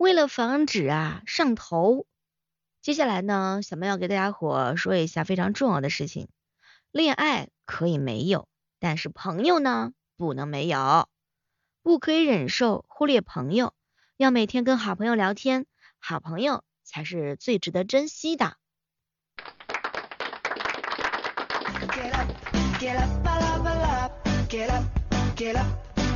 为了防止啊上头，接下来呢，小妹要给大家伙说一下非常重要的事情。恋爱可以没有，但是朋友呢不能没有，不可以忍受忽略朋友，要每天跟好朋友聊天，好朋友才是最值得珍惜的。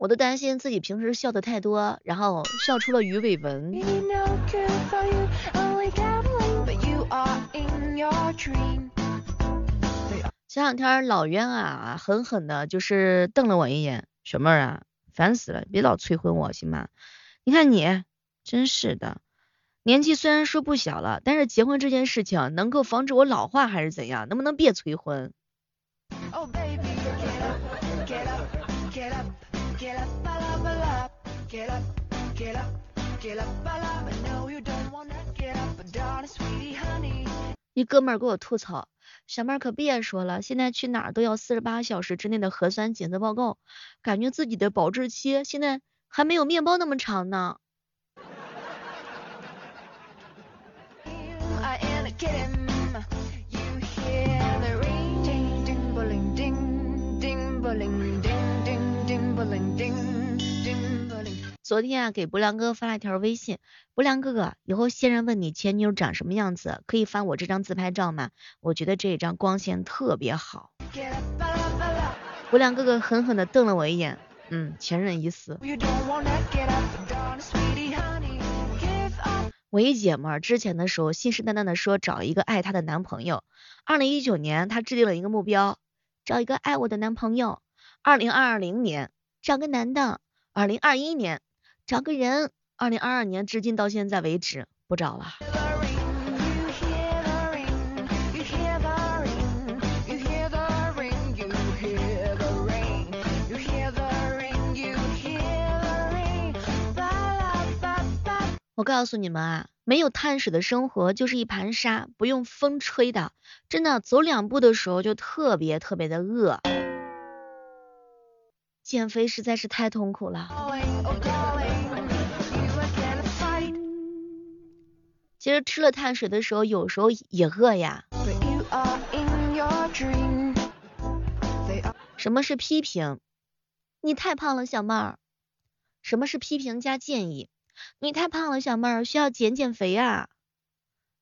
我都担心自己平时笑的太多，然后笑出了鱼尾纹。前两天老冤啊，狠狠的就是瞪了我一眼，小妹儿啊，烦死了，别老催婚我行吗？你看你，真是的，年纪虽然说不小了，但是结婚这件事情能够防止我老化还是怎样？能不能别催婚？一哥们儿给我吐槽，小妹儿可别说了，现在去哪儿都要四十八小时之内的核酸检测报告，感觉自己的保质期现在还没有面包那么长呢。昨天啊，给不良哥发了一条微信，不良哥哥，以后新人问你前女友长什么样子，可以发我这张自拍照吗？我觉得这一张光线特别好。不良哥哥狠狠的瞪了我一眼，嗯，前任已死。我一姐们儿之前的时候信誓旦旦的说找一个爱她的男朋友，二零一九年她制定了一个目标，找一个爱我的男朋友，二零二零年找个男的，二零二一年。找个人，二零二二年至今到现在为止不找了。我告诉你们啊，没有碳水的生活就是一盘沙，不用风吹的，真的走两步的时候就特别特别的饿。减肥实在是太痛苦了。其实吃了碳水的时候，有时候也饿呀。什么是批评？你太胖了，小妹儿。什么是批评加建议？你太胖了，小妹儿，需要减减肥啊。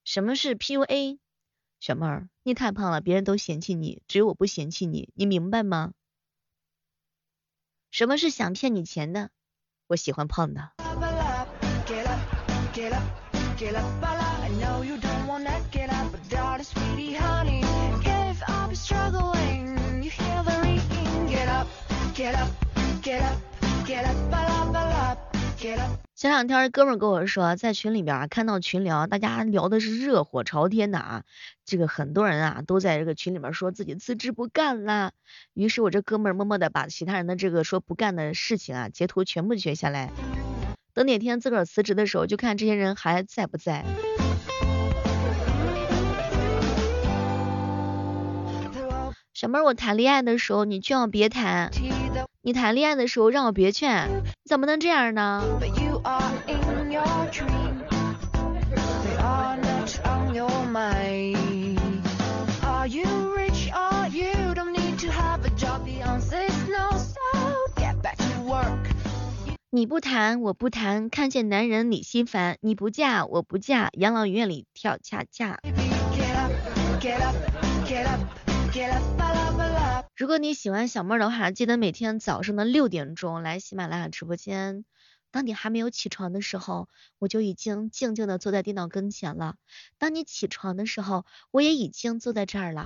什么是 PUA？小妹儿，你太胖了，别人都嫌弃你，只有我不嫌弃你，你明白吗？什么是想骗你钱的？我喜欢胖的。Get up，get up，get up，get up 前两天哥们跟我说，在群里边啊看到群聊，大家聊的是热火朝天的啊，这个很多人啊都在这个群里面说自己辞职不干了。于是我这哥们默默的把其他人的这个说不干的事情啊截图全部截下来。等哪天自个儿辞职的时候，就看这些人还在不在。小妹儿，我谈恋爱的时候你劝我别谈，你谈恋爱的时候让我别劝，怎么能这样呢？你不谈我不谈，看见男人你心烦，你不嫁我不嫁，养老院里跳恰恰。如果你喜欢小妹的话，记得每天早上的六点钟来喜马拉雅直播间。当你还没有起床的时候，我就已经静静的坐在电脑跟前了；当你起床的时候，我也已经坐在这儿了。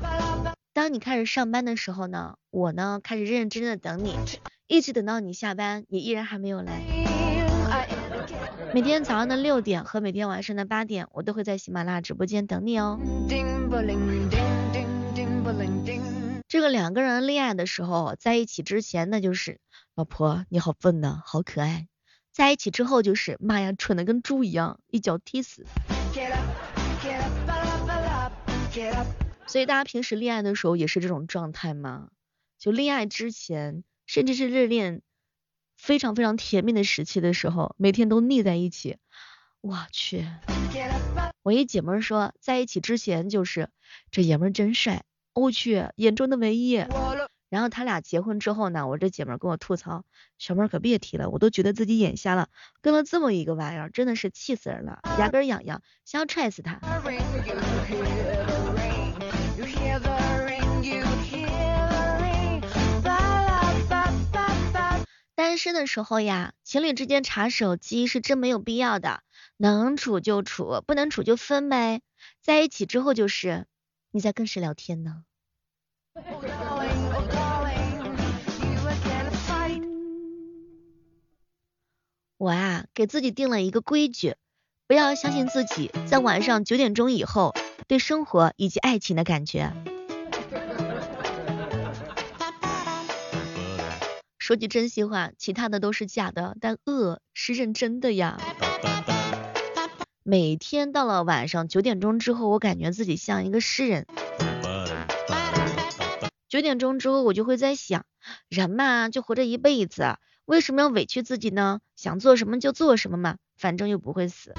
当你开始上班的时候呢，我呢开始认认真真的等你，一直等到你下班，你依然还没有来。每天早上的六点和每天晚上的八点，我都会在喜马拉雅直播间等你哦。这个两个人恋爱的时候，在一起之前那就是老婆你好笨呐，好可爱；在一起之后就是妈呀，蠢的跟猪一样，一脚踢死。所以大家平时恋爱的时候也是这种状态吗？就恋爱之前，甚至是热恋非常非常甜蜜的时期的时候，每天都腻在一起。我去，我一姐妹说，在一起之前就是这爷们真帅，我去眼中的唯一。然后他俩结婚之后呢，我这姐妹跟我吐槽，小妹可别提了，我都觉得自己眼瞎了，跟了这么一个玩意儿，真的是气死人了，牙根痒痒，想要踹死他。身的时候呀，情侣之间查手机是真没有必要的，能处就处，不能处就分呗。在一起之后就是你在跟谁聊天呢？我啊，给自己定了一个规矩，不要相信自己在晚上九点钟以后对生活以及爱情的感觉。说句真心话，其他的都是假的，但饿是认真的呀。每天到了晚上九点钟之后，我感觉自己像一个诗人。九点钟之后，我就会在想，人嘛，就活这一辈子。为什么要委屈自己呢？想做什么就做什么嘛，反正又不会死。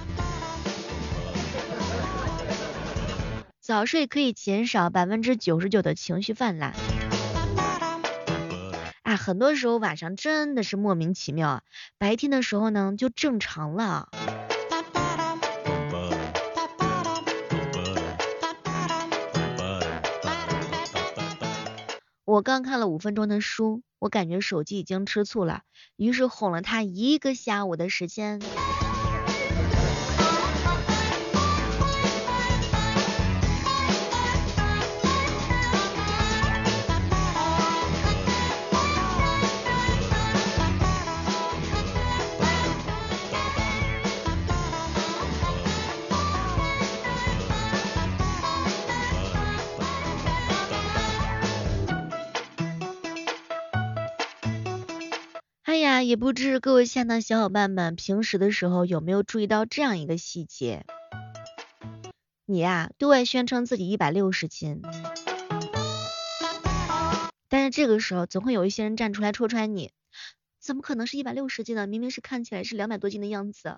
早睡可以减少百分之九十九的情绪泛滥。很多时候晚上真的是莫名其妙啊，白天的时候呢就正常了。我刚看了五分钟的书，我感觉手机已经吃醋了，于是哄了他一个下午的时间。也不知各位亲爱的小伙伴们，平时的时候有没有注意到这样一个细节？你呀，对外宣称自己一百六十斤，但是这个时候总会有一些人站出来戳穿你，怎么可能是一百六十斤呢？明明是看起来是两百多斤的样子。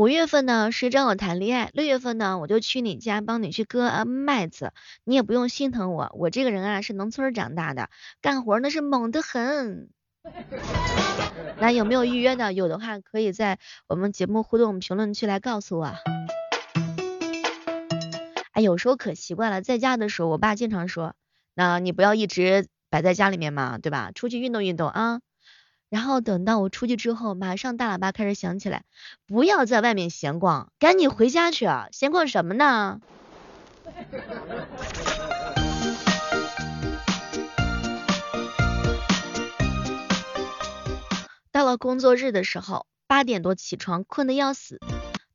五月份呢，谁找我谈恋爱？六月份呢，我就去你家帮你去割麦子，你也不用心疼我，我这个人啊是农村长大的，干活那是猛得很。来，有没有预约的？有的话可以在我们节目互动评论区来告诉我。哎，有时候可习惯了，在家的时候，我爸经常说，那你不要一直摆在家里面嘛，对吧？出去运动运动啊。然后等到我出去之后，马上大喇叭开始响起来，不要在外面闲逛，赶紧回家去啊！闲逛什么呢？到了工作日的时候，八点多起床，困得要死；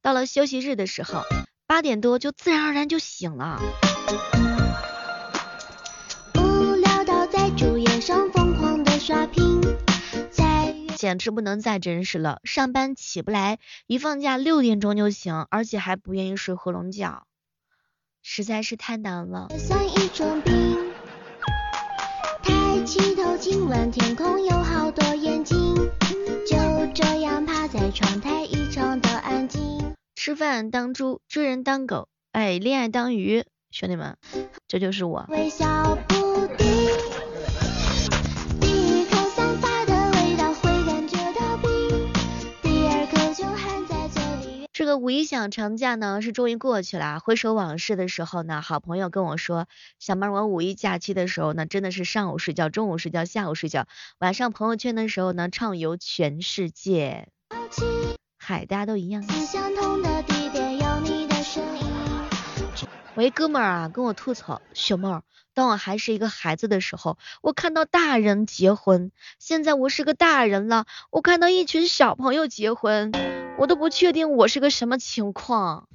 到了休息日的时候，八点多就自然而然就醒了。无聊到在主页上疯狂的刷屏。简直不能再真实了，上班起不来，一放假六点钟就醒，而且还不愿意睡回笼觉，实在是太难了。算一种病抬起头，亲吻天空，有好多眼睛，就这样趴在窗台，异常的安静。吃饭当猪，追人当狗，哎，恋爱当鱼，兄弟们，这就是我。微笑不这个五一小长假呢是终于过去了，回首往事的时候呢，好朋友跟我说，小妹儿，我五一假期的时候呢，真的是上午睡觉，中午睡觉，下午睡觉，晚上朋友圈的时候呢，畅游全世界。嗨，大家都一样。我一哥们儿啊跟我吐槽，小妹儿，当我还是一个孩子的时候，我看到大人结婚，现在我是个大人了，我看到一群小朋友结婚。我都不确定我是个什么情况，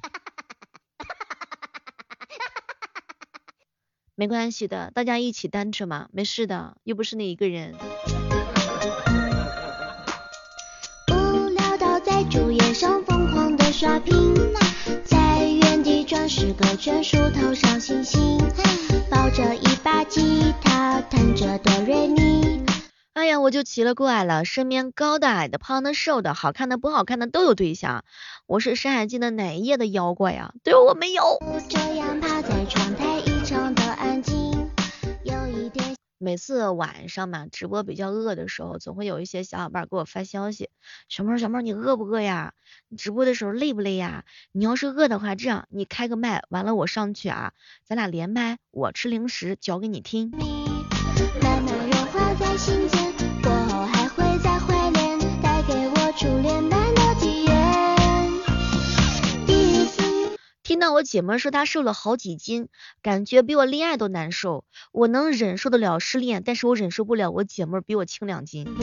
没关系的，大家一起单着嘛，没事的，又不是你一个人。无聊到在主页上疯狂的刷屏，在原地转十个圈数头上星星，我就奇了怪了，身边高的、矮的、胖的、瘦的、好看的、不好看的都有对象。我是山海经的哪一页的妖怪呀？对我没有。每次晚上嘛，直播比较饿的时候，总会有一些小伙伴给我发消息：小妹儿，小妹儿，你饿不饿呀？你直播的时候累不累呀？你要是饿的话，这样你开个麦，完了我上去啊，咱俩连麦，我吃零食，嚼给你听。听到我姐们说她瘦了好几斤，感觉比我恋爱都难受。我能忍受得了失恋，但是我忍受不了我姐们比我轻两斤。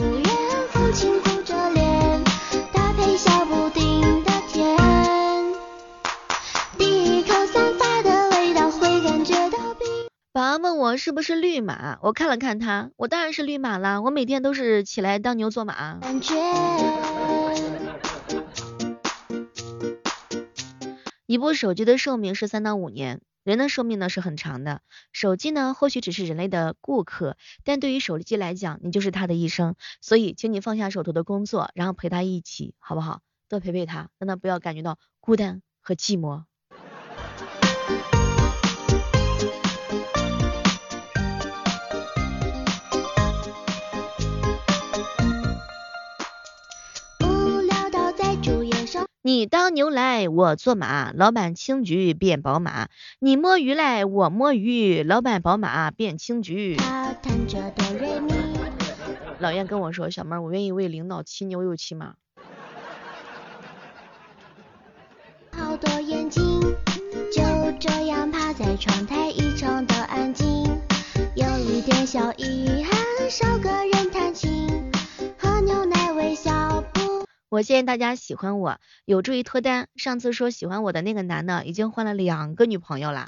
保安问我是不是绿马，我看了看他，我当然是绿马啦，我每天都是起来当牛做马。一部手机的寿命是三到五年，人的寿命呢是很长的。手机呢或许只是人类的顾客，但对于手机来讲，你就是他的一生。所以，请你放下手头的工作，然后陪他一起，好不好？多陪陪他，让他不要感觉到孤单和寂寞。你当牛来，我做马，老板青桔变宝马；你摸鱼来，我摸鱼，老板宝马变青桔。老燕跟我说，小妹儿，我愿意为领导骑牛又骑马。好多眼睛就这样趴在窗台，异常的安静，有一点小遗憾，我建议大家喜欢我，有助于脱单。上次说喜欢我的那个男的，已经换了两个女朋友了。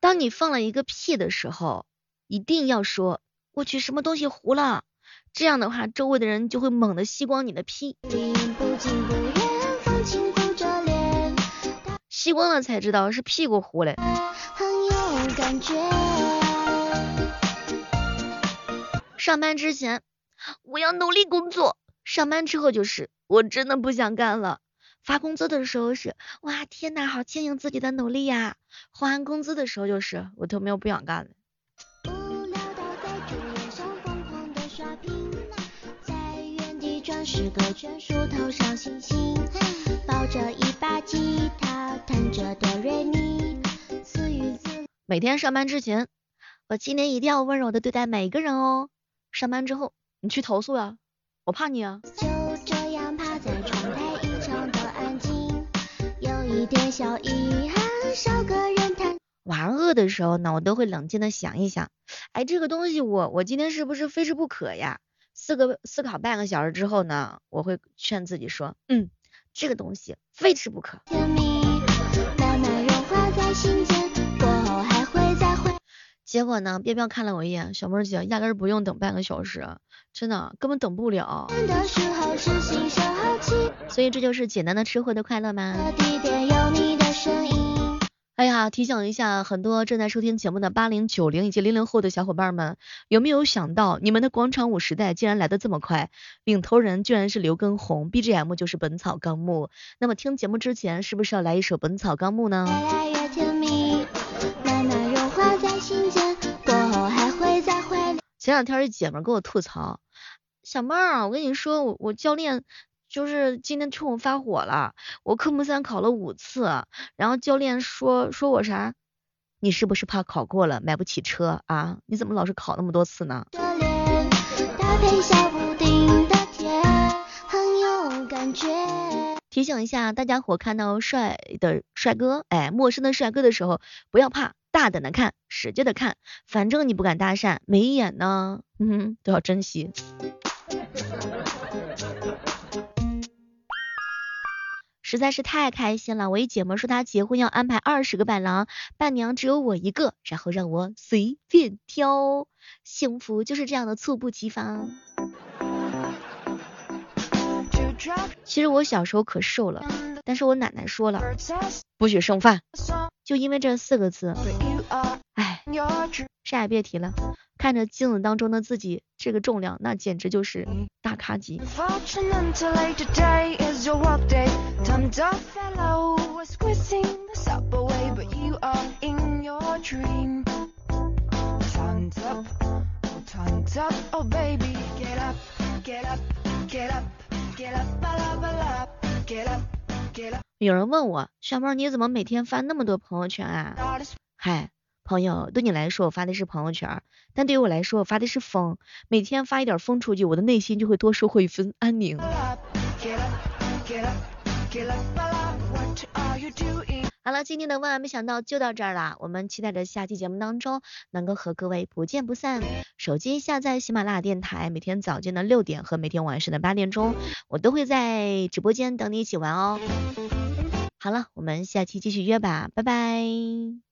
当你放了一个屁的时候，一定要说我去什么东西糊了，这样的话，周围的人就会猛地吸光你的屁。吸光了才知道是屁股糊了。上班之前我要努力工作，上班之后就是我真的不想干了。发工资的时候是哇天呐，好庆幸自己的努力呀。还完工资的时候就是我都没有不想干了。十个圈数头上星星，抱着一把吉他，弹着哆瑞咪，自娱自。每天上班之前，我今天一定要温柔的对待每一个人哦。上班之后，你去投诉呀，我怕你啊。就这样趴在窗台，异常的安静，有一点小遗憾，少个人谈。晚上饿的时候呢，我都会冷静的想一想，哎，这个东西我我今天是不是非吃不可呀？四个思考半个小时之后呢，我会劝自己说，嗯，这个东西非吃不可。结果呢，彪彪看了我一眼，小妹儿姐压根不用等半个小时，真的根本等不了。所以这就是简单的吃货的快乐吗？提醒一下很多正在收听节目的八零九零以及零零后的小伙伴们，有没有想到你们的广场舞时代竟然来得这么快？领头人居然是刘畊宏，BGM 就是《本草纲目》。那么听节目之前是不是要来一首《本草纲目》呢？前两天儿一姐们儿给我吐槽：小妹儿，我跟你说，我我教练。就是今天冲我发火了，我科目三考了五次，然后教练说说我啥？你是不是怕考过了买不起车啊？你怎么老是考那么多次呢？提醒一下大家伙，看到帅的帅哥，哎，陌生的帅哥的时候，不要怕，大胆的看，使劲的看，反正你不敢搭讪，没眼呢，嗯，都要珍惜。实在是太开心了，我一姐们说她结婚要安排二十个伴郎，伴娘只有我一个，然后让我随便挑，幸福就是这样的猝不及防。其实我小时候可瘦了，但是我奶奶说了，不许剩饭，就因为这四个字，唉，啥也别提了。看着镜子当中的自己，这个重量那简直就是大咖级。有人问我，小猫你怎么每天发那么多朋友圈啊？嗨。朋友，对你来说我发的是朋友圈，但对于我来说我发的是风。每天发一点风出去，我的内心就会多收获一分安宁。好了，今天的万万没想到就到这儿啦，我们期待着下期节目当中能够和各位不见不散。手机下载喜马拉雅电台，每天早间的六点和每天晚上的八点钟，我都会在直播间等你一起玩哦。好了，我们下期继续约吧，拜拜。